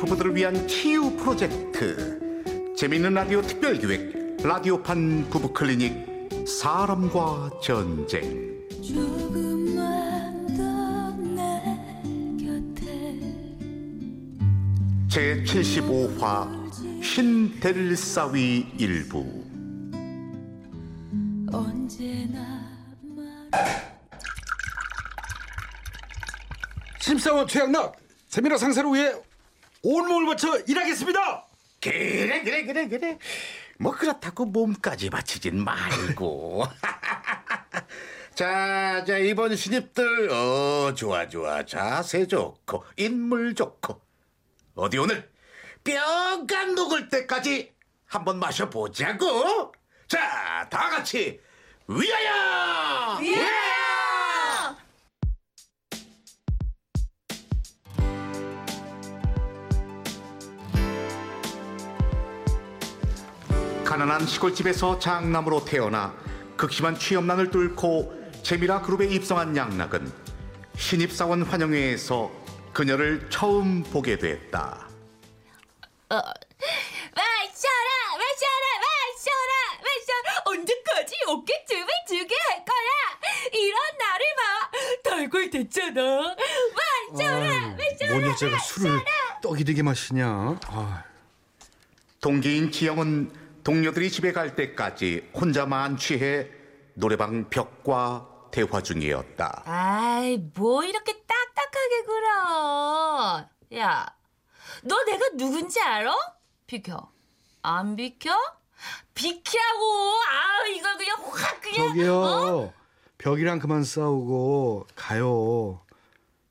부부들을 위한 치유 프로젝트. 재미있는 라디오 특별기획 라디오판 부부 클리닉 사람과 전쟁. 제75화 신델사위 일부. 심사원 최양락 세미나 상사를 위해 온몸을 바쳐 일하겠습니다. 그래 그래 그래 그래. 뭐 그렇다고 몸까지 바치진 말고. 자, 자 이번 신입들 어 좋아 좋아. 자세 좋고 인물 좋고. 어디 오늘? 뼈가 녹을 때까지 한번 마셔보자고. 자 다 같이 위하여! 위하여 가난한 시골집에서 장남으로 태어나 극심한 취업난을 뚫고 재미라 그룹에 입성한 양락은 신입사원 환영회에서 그녀를 처음 보게 됐다. 마셔라 마셔라 마셔라 마셔라. 언제까지 어깨춤을 주게 할 거야? 이런 나를 봐 달골 됐잖아. 마셔라 마셔라 뭔 여자가 술을 떡이 되게 마시냐? 아, 동기인 지영은 동료들이 집에 갈 때까지 혼자만 취해 노래방 벽과 대화 중이었다. 아이 뭐 이렇게 딱딱하게 굴어 야 너 내가 누군지 알아? 비켜 안 비켜? 비키라고 아 이걸 그냥 확 그냥 저기요. 어? 벽이랑 그만 싸우고 가요.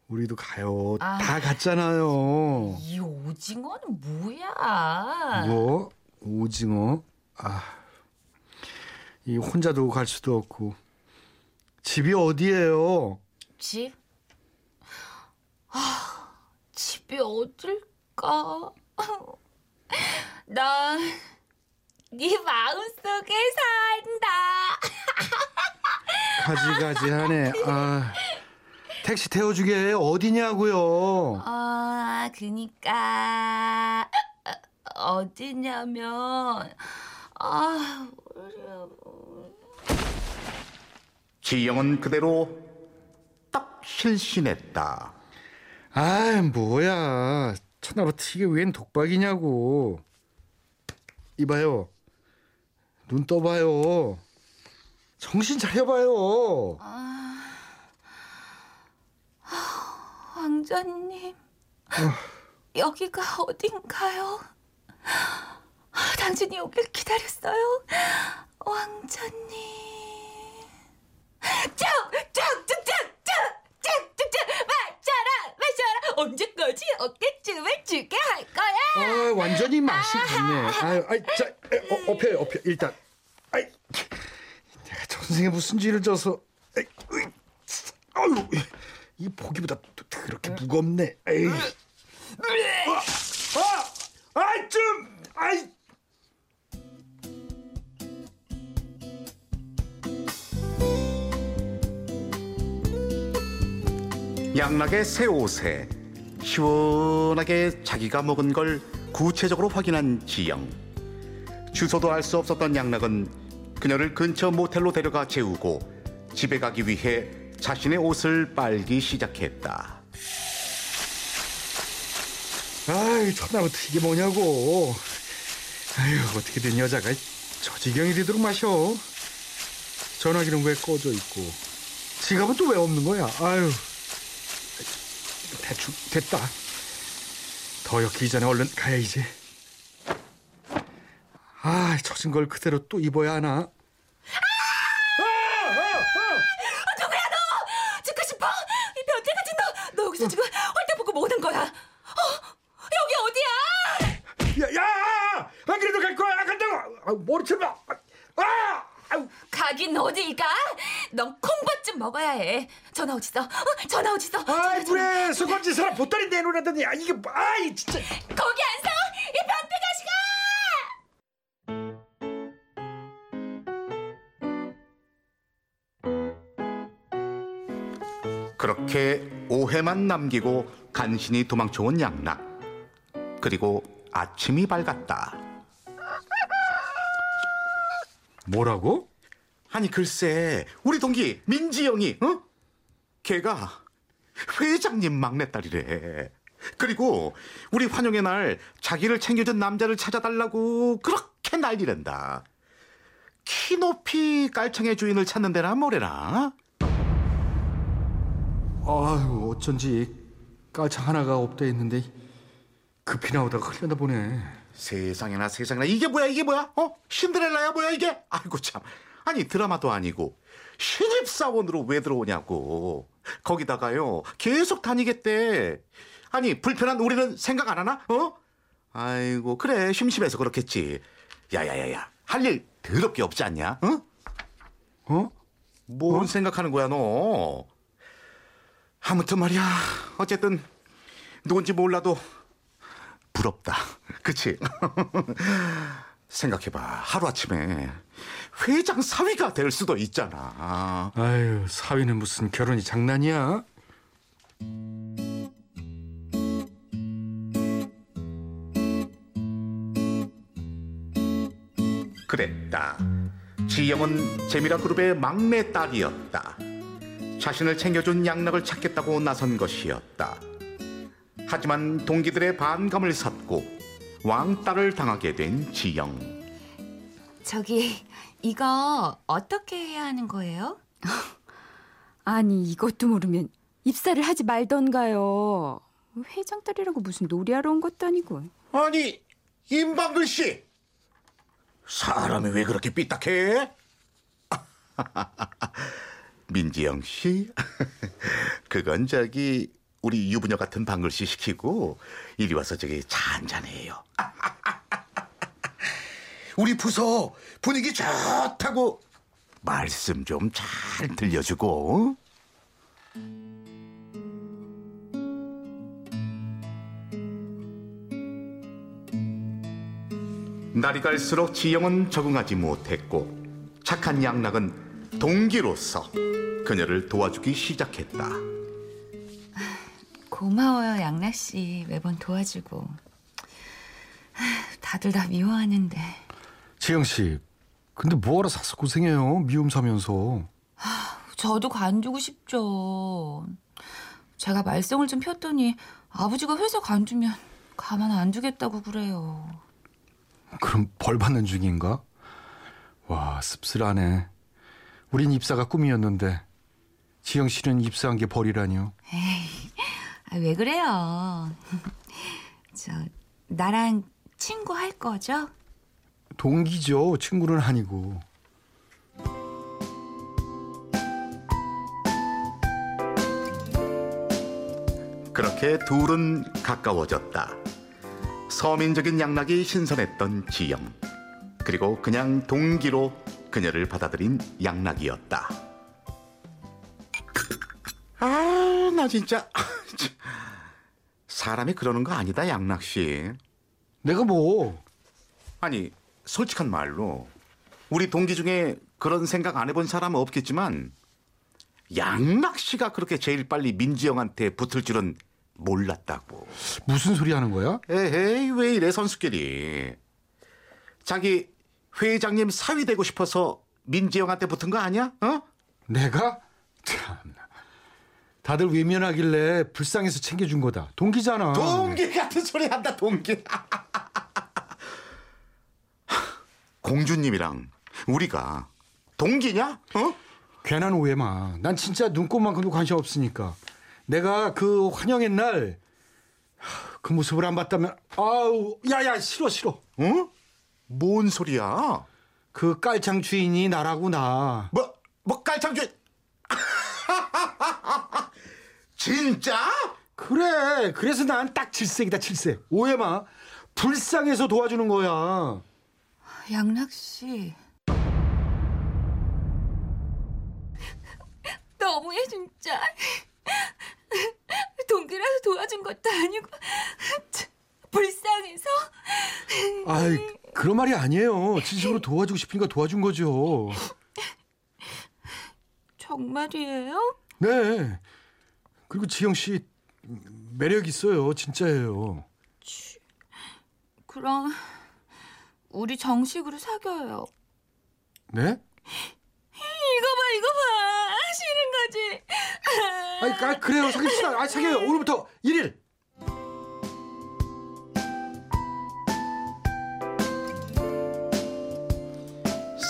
우리도 가요. 아. 다 갔잖아요. 이 오징어는 뭐야 뭐 오징어? 아, 이 혼자 두고 갈 수도 없고 집이 어디예요? 집? 아, 집이 어딜까? 난 네 마음속에 산다. 가지가지하네. 아, 택시 태워주게 어디냐고요? 아, 그니까 어디냐면 아, 모르겠어. 지영은 그대로 딱 실신했다. 아, 뭐야. 천하부터 이게 웬 독박이냐고. 이봐요. 눈 떠봐요. 정신 차려봐요. 왕자님, 여기가 어딘가요? 당신이 오길 기다렸어요, 왕자님. 쭉쭉쭉쭉쭉쭉쭉 마셔라 마셔라 언제까지 어깨춤을 추게 할 거야? 아, 완전히 맛이 갔네. 아유, 아이, 자, 에, 어, 업혀요, 업혀. 일단. 아이, 내가 전생에 무슨 죄를 져서. 아이, 으이, 아유, 이 보기보다 또 그렇게 무겁네. 에이. 아, 아, 아이, 좀, 아이. 양락의 새 옷에 시원하게 자기가 먹은 걸 구체적으로 확인한 지영. 주소도 알 수 없었던 양락은 그녀를 근처 모텔로 데려가 재우고 집에 가기 위해 자신의 옷을 빨기 시작했다. 아이, 첫날부터 이게 뭐냐고. 아유, 어떻게 된 여자가 저 지경이 되도록 마셔. 전화기는 왜 꺼져 있고. 지갑은 또 왜 없는 거야? 아유. 대충 됐다. 더 엮이기 전에 얼른 가야지. 아, 젖은 걸 그대로 또 입어야 하나? 누구야 너? 죽고 싶어? 이 변태 같은 너! 너 여기서 지금 홀딱 보고 뭐 하는 거야? 어? 여기 어디야? 야, 야! 안 그래도 갈 거야. 간다고. 아, 머리채 봐. 아! 아유. 가긴 어디 가? 넌 콩밥 좀 먹어야 해. 전화 어딨어? 어? 전화 어딨어? 아이, 그래. 수건지 사람 보따리 내놓으라더니 아, 이게 뭐- 아이, 진짜. 거기 안 서! 이 변태 자식아! 그렇게 오해만 남기고 간신히 도망쳐온 양락. 그리고 아침이 밝았다. 뭐라고? 아니 글쎄 우리 동기 민지영이 어? 걔가 회장님 막내딸이래. 그리고 우리 환영의 날 자기를 챙겨준 남자를 찾아달라고 그렇게 난리낸다. 키 높이 깔창의 주인을 찾는 데나 뭐래나? 아유 어쩐지 깔창 하나가 없다 했는데 급히 나오다가 흘렸나 보네. 세상에나 세상에나 이게 뭐야 이게 뭐야? 어? 신데렐라야 뭐야 이게? 아이고 참. 아니 드라마도 아니고 신입사원으로 왜 들어오냐고. 거기다가요 계속 다니겠대. 아니 불편한 우리는 생각 안 하나? 어? 아이고 그래 심심해서 그렇겠지. 야야야야 할 일 더럽게 없지 않냐? 어? 어? 뭔 생각하는 거야 너? 아무튼 말이야 어쨌든 누군지 몰라도 부럽다. 그치? 생각해봐. 하루아침에 회장 사위가 될 수도 있잖아. 아유 사위는 무슨 결혼이 장난이야? 그랬다. 지영은 재미라 그룹의 막내 딸이었다. 자신을 챙겨준 양락을 찾겠다고 나선 것이었다. 하지만 동기들의 반감을 샀고 왕따를 당하게 된 지영. 저기 이거 어떻게 해야 하는 거예요? 아니 이것도 모르면 입사를 하지 말던가요. 회장 딸이라고 무슨 놀이하러 온 것도 아니고. 아니 임방글 씨 사람이 왜 그렇게 삐딱해? 민지영 씨 그건 저기 우리 유부녀 같은 방글 씨 시키고 이리 와서 저기 잔잔해요. 우리 부서 분위기 좋다고 말씀 좀 잘 들려주고. 날이 갈수록 지영은 적응하지 못했고 착한 양락은 동기로서 그녀를 도와주기 시작했다. 고마워요 양락 씨 매번 도와주고. 다들 다 미워하는데 지영 씨, 근데 뭐하러 사서 고생해요? 미움 사면서. 저도 관두고 싶죠. 제가 말썽을 좀 폈더니 아버지가 회사 관두면 가만 안 두겠다고 그래요. 그럼 벌 받는 중인가? 와 씁쓸하네. 우린 입사가 꿈이었는데 지영 씨는 입사한 게 벌이라니요. 아, 왜 그래요? 저 나랑 친구 할 거죠? 동기죠. 친구는 아니고. 그렇게 둘은 가까워졌다. 서민적인 양락이 신선했던 지영. 그리고 그냥 동기로 그녀를 받아들인 양락이었다. 아, 나 진짜 사람이 그러는 거 아니다, 양락 씨. 내가 뭐 아니, 솔직한 말로 우리 동기 중에 그런 생각 안 해본 사람은 없겠지만 양락 씨가 그렇게 제일 빨리 민지영한테 붙을 줄은 몰랐다고. 무슨 소리 하는 거야? 에헤이 왜 이래 선수끼리 자기 회장님 사위 되고 싶어서 민지영한테 붙은 거 아니야? 어? 내가? 참나. 다들 외면하길래 불쌍해서 챙겨준 거다. 동기잖아. 동기 같은 소리 한다 동기 공주님이랑 우리가 동기냐? 어? 괜한 오해 마. 난 진짜 눈꽃만큼도 관심 없으니까. 내가 그 환영의 날 그 모습을 안 봤다면 아우 야야 싫어 싫어. 어? 뭔 소리야? 그 깔창 주인이 나라고 나. 뭐, 뭐 깔창 주 진짜? 그래. 그래서 난 딱 질색이다 질색. 오해 마. 불쌍해서 도와주는 거야. 양락 씨. 너무해 진짜. 동기라서 도와준 것도 아니고 불쌍해서 아이 그런 말이 아니에요. 진심으로 도와주고 싶으니까 도와준 거죠. 정말이에요? 네. 그리고 지영 씨 매력 있어요. 진짜예요. 그럼 우리 정식으로 사귀어요. 네? 이거 봐, 이거 봐. 싫은 거지. 아니, 아, 그래요. 사귀시다. 아, 사귀어요. 오늘부터 1일.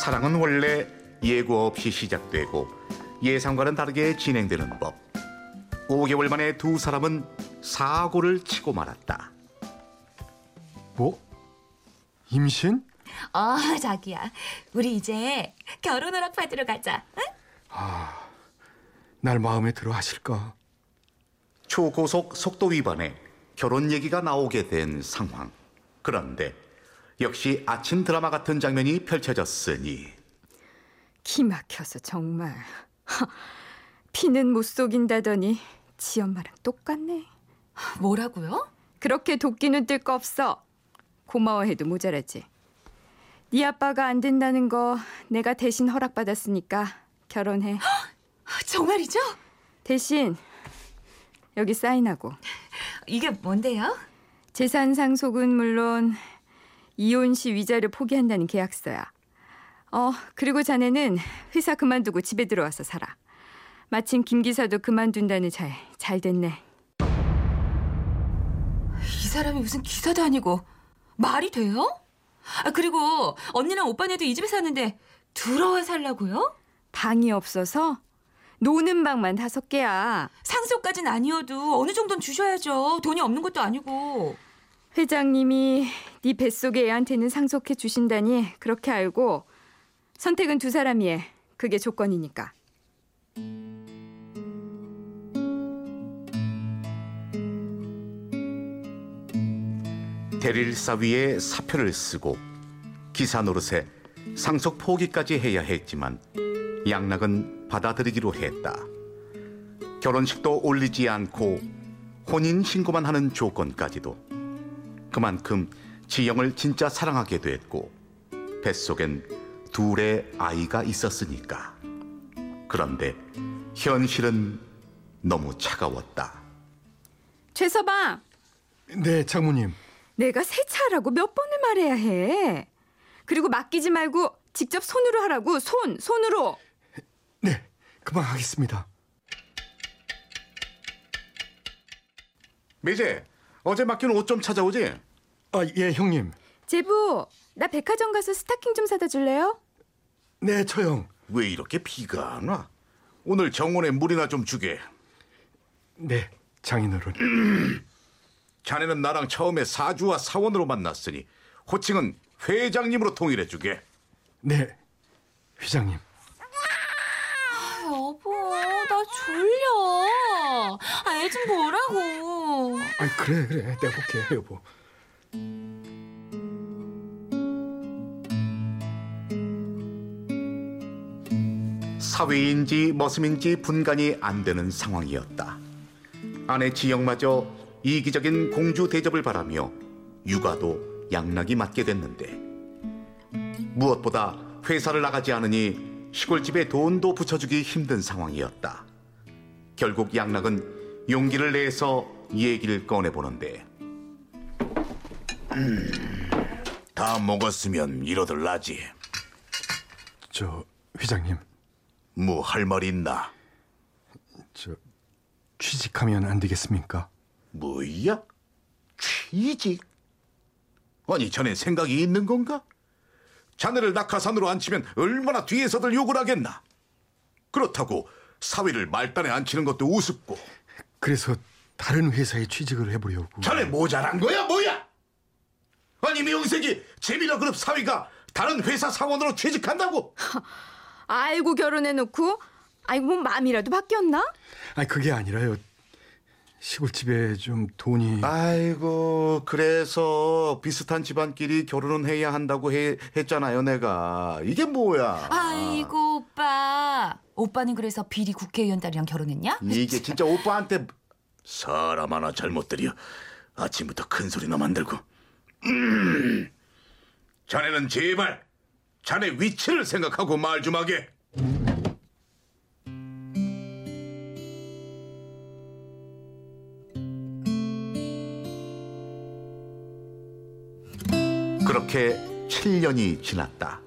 사랑은 원래 예고 없이 시작되고 예상과는 다르게 진행되는 법. 5개월 만에 두 사람은 사고를 치고 말았다. 뭐? 임신? 어, 자기야. 우리 이제 결혼 허락 받으러 가자. 응? 날 마음에 들어 하실까? 초고속 속도 위반에 결혼 얘기가 나오게 된 상황. 그런데 역시 아침 드라마 같은 장면이 펼쳐졌으니 기 막혀서 정말. 피는 못 속인다더니 지 엄마랑 똑같네. 뭐라고요? 그렇게 도끼는 뜰 거 없어. 고마워해도 모자라지. 네 아빠가 안 된다는 거 내가 대신 허락받았으니까 결혼해. 정말이죠? 대신 여기 사인하고 이게 뭔데요? 재산 상속은 물론 이혼 시 위자료 포기한다는 계약서야. 어, 그리고 자네는 회사 그만두고 집에 들어와서 살아. 마침 김 기사도 그만둔다는 잘, 잘 됐네. 이 사람이 무슨 기사도 아니고 말이 돼요? 아, 그리고 언니랑 오빠네도 이 집에 사는데 들어와 살라고요? 방이 없어서 노는 방만 다섯 개야. 상속까진 아니어도 어느 정도는 주셔야죠. 돈이 없는 것도 아니고. 회장님이 네 뱃속의 애한테는 상속해 주신다니 그렇게 알고 선택은 두 사람이 해. 그게 조건이니까. 대릴사 위에 사표를 쓰고 기사 노릇에 상속 포기까지 해야 했지만 양락은 받아들이기로 했다. 결혼식도 올리지 않고 혼인 신고만 하는 조건까지도 그만큼 지영을 진짜 사랑하게 됐고 뱃속엔 둘의 아이가 있었으니까. 그런데 현실은 너무 차가웠다. 최서방, 네, 장모님. 내가 세차하라고 몇 번을 말해야 해. 그리고 맡기지 말고 직접 손으로 하라고 손, 손으로. 네, 금방 하겠습니다. 미제 어제 맡긴 옷 좀 찾아오지? 아, 예, 형님. 제부, 나 백화점 가서 스타킹 좀 사다 줄래요? 네, 처형. 왜 이렇게 비가 안 와? 오늘 정원에 물이나 좀 주게. 네, 장인어른. 자네는 나랑 처음에 사주와 사원으로 만났으니 호칭은 회장님으로 통일해 주게. 네, 회장님. 여보, 나 졸려. 아, 애좀 보라고. 아, 그래, 그래. 내가 볼게, 여보. 사위인지 머슴인지 분간이 안 되는 상황이었다. 아내 지영마저 이기적인 공주 대접을 바라며 육아도 양락이 맡게 됐는데 무엇보다 회사를 나가지 않으니 시골집에 돈도 붙여주기 힘든 상황이었다. 결국 양락은 용기를 내서 얘기를 꺼내보는데 음, 다 먹었으면 이러들 나지. 저 회장님, 뭐 할 말 있나? 저 취직하면 안 되겠습니까? 뭐야? 취직? 아니 자네 생각이 있는 건가? 자네를 낙하산으로 앉히면 얼마나 뒤에서들 욕을 하겠나? 그렇다고 사위를 말단에 앉히는 것도 우습고 그래서 다른 회사에 취직을 해보려고. 자네 모자란 거야 뭐야? 아니 미용색이 재미나 그룹 사위가 다른 회사 사원으로 취직한다고? 알고 결혼해놓고, 아이고, 뭐 마음이라도 바뀌었나? 아니 그게 아니라요. 시골집에 좀 돈이. 아이고 그래서 비슷한 집안끼리 결혼은 해야 한다고 해, 했잖아요 내가 이게 뭐야 아이고, 오빠. 오빠는 그래서 비리 국회의원 딸이랑 결혼했냐? 이게 진짜 오빠한테 사람 하나 잘못 들여 아침부터 큰 소리나 만들고 음. 자네는 제발 자네 위치를 생각하고 말 좀 하게 그렇게 7년이 지났다.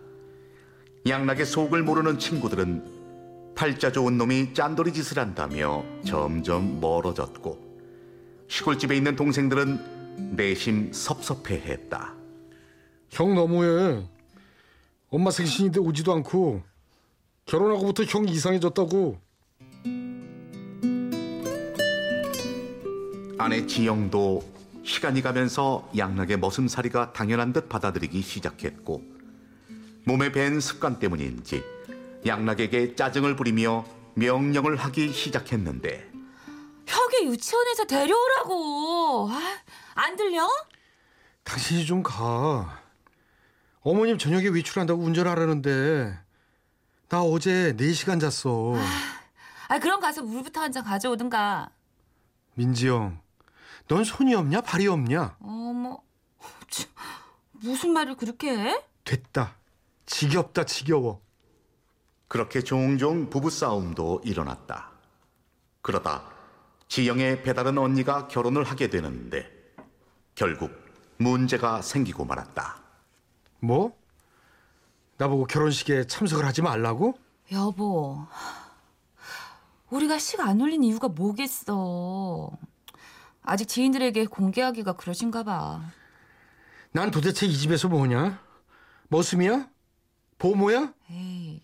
양락의 속을 모르는 친구들은 팔자 좋은 놈이 짠돌이 짓을 한다며 점점 멀어졌고 시골집에 있는 동생들은 내심 섭섭해했다. 형 너무해. 엄마 생신인데 오지도 않고 결혼하고부터 형 이상해졌다고. 아내 지영도 시간이 가면서 양락의 머슴살이가 당연한 듯 받아들이기 시작했고 몸에 밴 습관 때문인지 양락에게 짜증을 부리며 명령을 하기 시작했는데 혁이 유치원에서 데려오라고. 아, 안 들려? 당신이 좀 가. 어머님 저녁에 외출한다고 운전하라는데 나 어제 4시간 잤어. 아, 그럼 가서 물부터 한 잔 가져오든가. 민지 형, 넌 손이 없냐 발이 없냐? 어머, 참, 무슨 말을 그렇게 해? 됐다. 지겹다 지겨워. 그렇게 종종 부부싸움도 일어났다. 그러다 지영의 배다른 언니가 결혼을 하게 되는데 결국 문제가 생기고 말았다. 뭐? 나보고 결혼식에 참석을 하지 말라고? 여보, 우리가 식 안 올린 이유가 뭐겠어. 아직 지인들에게 공개하기가 그러신가 봐. 난 도대체 이 집에서 뭐냐? 머슴이야? 보모야? 에이,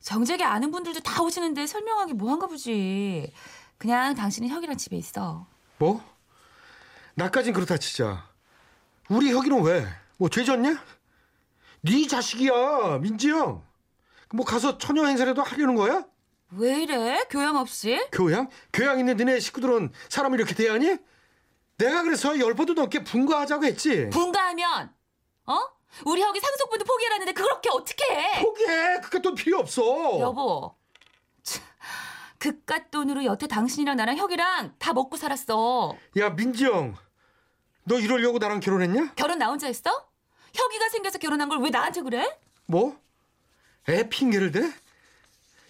정작에 아는 분들도 다 오시는데 설명하기 뭐한가 보지. 그냥 당신은 혁이랑 집에 있어. 뭐? 나까진 그렇다 치자. 우리 혁이는 왜? 뭐 죄졌냐? 네 자식이야, 민지 형. 뭐 가서 처녀 행사라도 하려는 거야? 왜 이래? 교양 없이? 교양? 교양 있는 너네 식구들은 사람을 이렇게 대하니? 내가 그래서 열 번도 넘게 분가하자고 했지. 분가하면, 어? 우리 혁이 상속분도 포기하라는데 그렇게 어떻게 해? 포기해. 그깟 돈 필요 없어. 여보, 참, 그깟 돈으로 여태 당신이랑 나랑 혁이랑 다 먹고 살았어. 야, 민지 형. 너 이러려고 나랑 결혼했냐? 결혼 나 혼자 했어? 혁이가 생겨서 결혼한 걸 왜 나한테 그래? 뭐? 애 핑계를 대?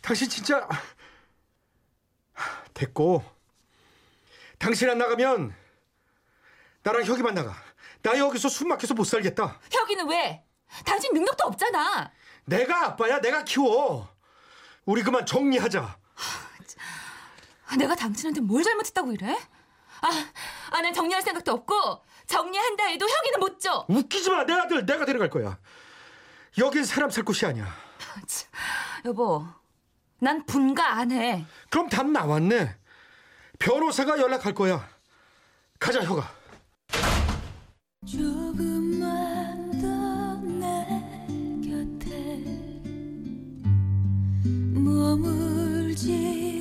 당신 진짜 됐고 당신 안 나가면 나랑 혁이 만 나가. 나 여기서 숨 막혀서 못 살겠다. 혁이는 왜? 당신 능력도 없잖아. 내가 아빠야. 내가 키워. 우리 그만 정리하자. 아, 내가 당신한테 뭘 잘못했다고 이래? 아, 아, 난 정리할 생각도 없고 정리한다 해도 혁이는 못 줘. 웃기지 마. 내 아들 내가 데려갈 거야. 여긴 사람 살 곳이 아니야. 참, 여보, 난 분가 안 해. 그럼 답 나왔네. 변호사가 연락할 거야. 가자 혁아 조금만 더 내 곁에 머물지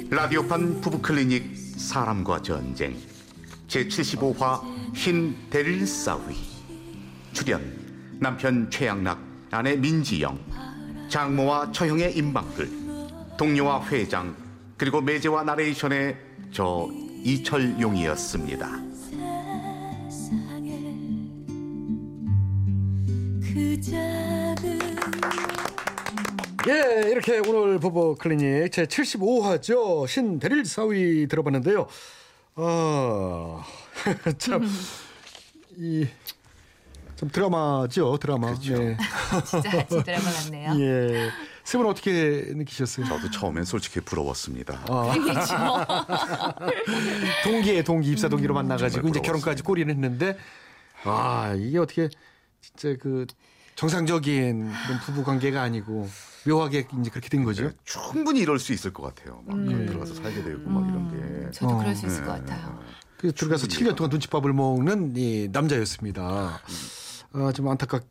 라디오판 부부클리닉 사람과 전쟁 제75화 흰 데릴 싸위 출연 남편 최양락 아내 민지영 장모와 처형의 임방들 동료와 회장 그리고 매제와 나레이션의 저 이철용이었습니다. 그 작은 예, 이렇게 오늘 부부 클리닉 제 75화죠. 신 대릴 사위 들어봤는데요. 아, 참, 이, 참 드라마죠, 드라마. 네. 진짜 아침 드라마 같네요. 예. 세분 어떻게 느끼셨어요? 저도 처음엔 솔직히 부러웠습니다. 그렇죠. 동기에 동기, 입사 동기로 만나가지고 이제 결혼까지 꼬리를 했는데, 아, 이게 어떻게, 진짜 그, 정상적인 그런 부부 관계가 아니고, 묘하게 이제 그렇게 된 거죠. 충분히 이럴 수 있을 것 같아요. 막 들어가서 살게 되고 막 이런 게. 저도 어. 그럴 수 있을 것 같아요. 그 들어가서 7년 동안 눈칫밥을 먹는 이 남자였습니다. 아, 좀 안타깝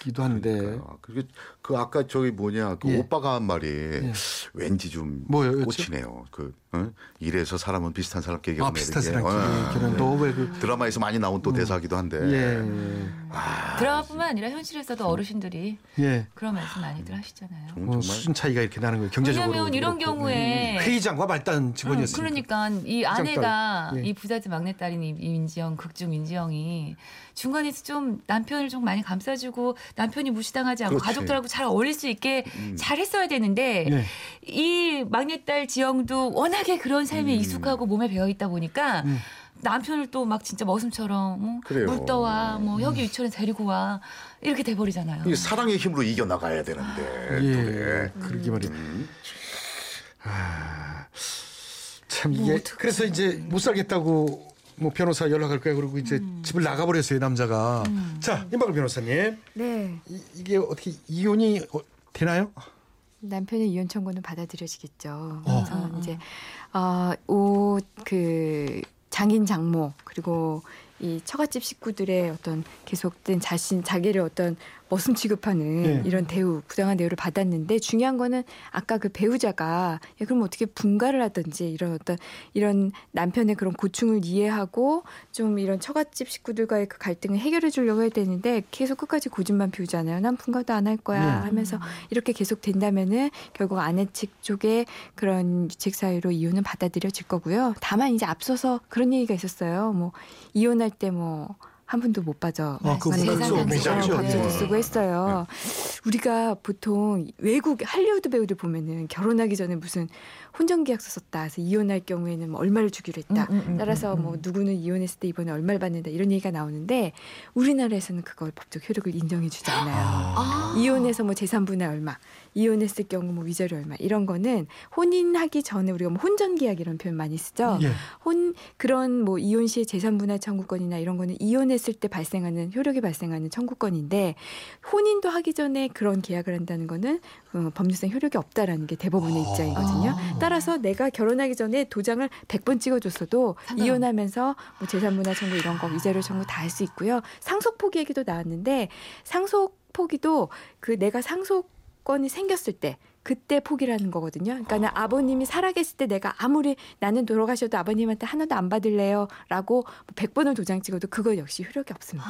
기도 한데. 아, 그리고 그 아까 저기 뭐냐 그 예. 오빠가 한 말이 왠지 좀 뭐였죠? 꽂히네요. 그 어? 이래서 사람은 비슷한 사람끼리 아, 결혼해. 비슷한 이게. 사람끼리 어, 결혼 너왜 그, 드라마에서 많이 나온 또 대사기도 한데. 예, 드라마뿐만 아니라 현실에서도 어르신들이 예. 그런 말씀 많이들 하시잖아요. 정- 어, 정말 수준 차이가 이렇게 나는 거예요. 경제적으로. 왜냐면 이런 그렇고. 경우에 회의장과 말단 응, 직원이었어요. 그러니까 이 아내가 예. 이 부잣집 막내딸인 이 민지영 극중 민지영이 중간에서 좀 남편을 좀 많이 감싸주고 남편이 무시당하지 않고 그렇지. 가족들하고 잘 어울릴 수 있게 잘 했어야 되는데 예. 이 막내딸 지영도 워낙에 워낙에 그런 삶에 익숙하고 몸에 배어 있다 보니까 음. 남편을 또 막 진짜 머슴처럼 뭐 그래요. 물떠와 뭐 혁이 유치원에 데리고 와 이렇게 돼 버리잖아요. 이 사랑의 힘으로 이겨 나가야 되는데. 예, 그러게 말이에요. 아, 참 이게 그래서 이제 못 살겠다고 뭐 변호사 연락할 거야 그러고 이제 집을 나가버렸어요 남자가. 자 임박을 변호사님 네. 이, 이게 어떻게 이혼이 어, 되나요? 남편의 이혼 청구는 받아들여지겠죠. 어. 그래서 이제 어오그 장인 장모 그리고 이 처갓집 식구들의 어떤 계속된 자신 자기를 어떤 머슴 취급하는 네. 이런 대우 부당한 대우를 받았는데 중요한 거는 아까 그 배우자가 야, 그럼 어떻게 분가를 하든지 이런 어떤 이런 남편의 그런 고충을 이해하고 좀 이런 처갓집 식구들과의 그 갈등을 해결해 주려고 해야 되는데 계속 끝까지 고집만 피우잖아요. 난 분가도 안 할 거야 네. 하면서 이렇게 계속 된다면은 결국 아내 측 쪽에 그런 유책 사유로 이혼은 받아들여질 거고요. 다만 이제 앞서서 그런 얘기가 있었어요. 뭐 이혼할 때뭐 한 분도 못 빠져. 아, 재산. 박제도 네. 쓰고 했어요. 우리가 보통 외국 할리우드 배우들 보면은 결혼하기 전에 무슨 혼전 계약서 썼다. 그래서 이혼할 경우에는 뭐 얼마를 주기로 했다. 음, 음, 음, 따라서 음, 뭐 누구는 이혼했을 때 이번에 얼마를 받는다 이런 얘기가 나오는데 우리나라에서는 그걸 법적 효력을 인정해 주지 않아요. 아. 이혼해서 뭐 재산 분할 얼마, 이혼했을 경우 뭐 위자료 얼마 이런 거는 혼인하기 전에 우리가 뭐 혼전 계약 이런 표현 많이 쓰죠. 예. 혼 그런 뭐 이혼 시에 재산 분할 청구권이나 이런 거는 이혼 했을 때 발생하는 효력이 발생하는 청구권인데 혼인도 하기 전에 그런 계약을 한다는 거는 어, 법률상 효력이 없다라는 게 대법원의 아. 입장이거든요. 따라서 내가 결혼하기 전에 도장을 100번 찍어줬어도 상관없- 이혼하면서 뭐 재산분할 청구 이런 거 위자료 청구 다 할 수 있고요. 상속 포기 얘기도 나왔는데 상속 포기도 그 내가 상속권이 생겼을 때 그때 포기라는 거거든요. 그러니까 는 아버님이 살아계실 때 내가 아무리 나는 돌아가셔도 아버님한테 하나도 안 받을래요라고 100번을 도장 찍어도 그거 역시 효력이 없습니다.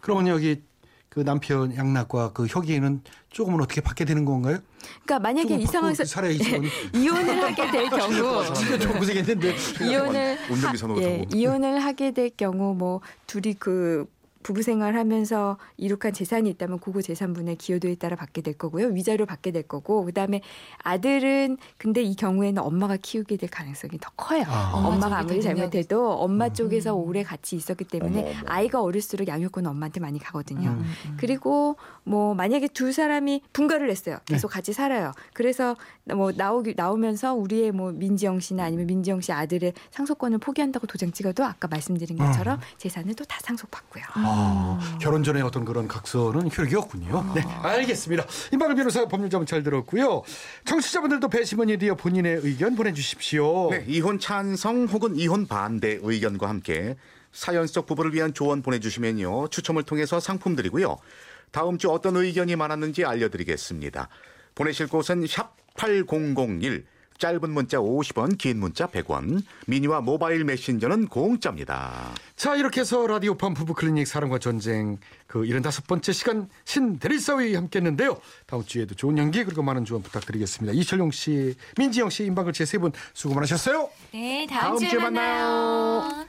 그러면 여기 그 남편 양락과 그 혁이는 조금은 어떻게 받게 되는 건가요? 그러니까 만약에 이 상황에서 살아야지. 이혼을 하게 될 경우 진짜 좀 고생했는데. 이혼을 하-. 예, 이혼을 하게 될 경우 뭐 둘이 그 부부 생활하면서 이룩한 재산이 있다면 그거 재산분의 기여도에 따라 받게 될 거고요. 위자료 받게 될 거고 그다음에 아들은 근데 이 경우에는 엄마가 키우게 될 가능성이 더 커요. 아. 엄마 엄마가 아무리 더 잘못해도 엄마 쪽에서 오래 같이 있었기 때문에 어머, 어머. 아이가 어릴수록 양육권은 엄마한테 많이 가거든요. 음. 그리고 뭐 만약에 두 사람이 분가를 했어요. 계속 네. 같이 살아요. 그래서 뭐 나오기 나오면서 우리의 뭐 민지영 씨나 아니면 민지영 씨 아들의 상속권을 포기한다고 도장 찍어도 아까 말씀드린 것처럼 재산을 또 다 상속받고요. 아, 결혼 전에 어떤 그런 각서는 효력이 없군요. 네, 알겠습니다. 임박을 변호사 법률자문 잘 들었고요. 청취자분들도 배심원에 대해 본인의 의견 보내주십시오. 네, 이혼 찬성 혹은 이혼 반대 의견과 함께 사연 속 부부를 위한 조언 보내주시면요 추첨을 통해서 상품 드리고요 다음 주 어떤 의견이 많았는지 알려드리겠습니다 보내실 곳은 샵 8001 짧은 문자 50원 긴 문자 100원 미니와 모바일 메신저는 공짜입니다 자, 이렇게 해서 라디오판 부부 클리닉 사랑과 전쟁 그 75번째 시간 신대리사위 함께 했는데요. 다음 주에도 좋은 연기 그리고 많은 조언 부탁드리겠습니다. 이철용 씨, 민지영 씨, 임박을 씨세 분 수고 많으셨어요. 네, 다음, 다음 주에 주에 만나요.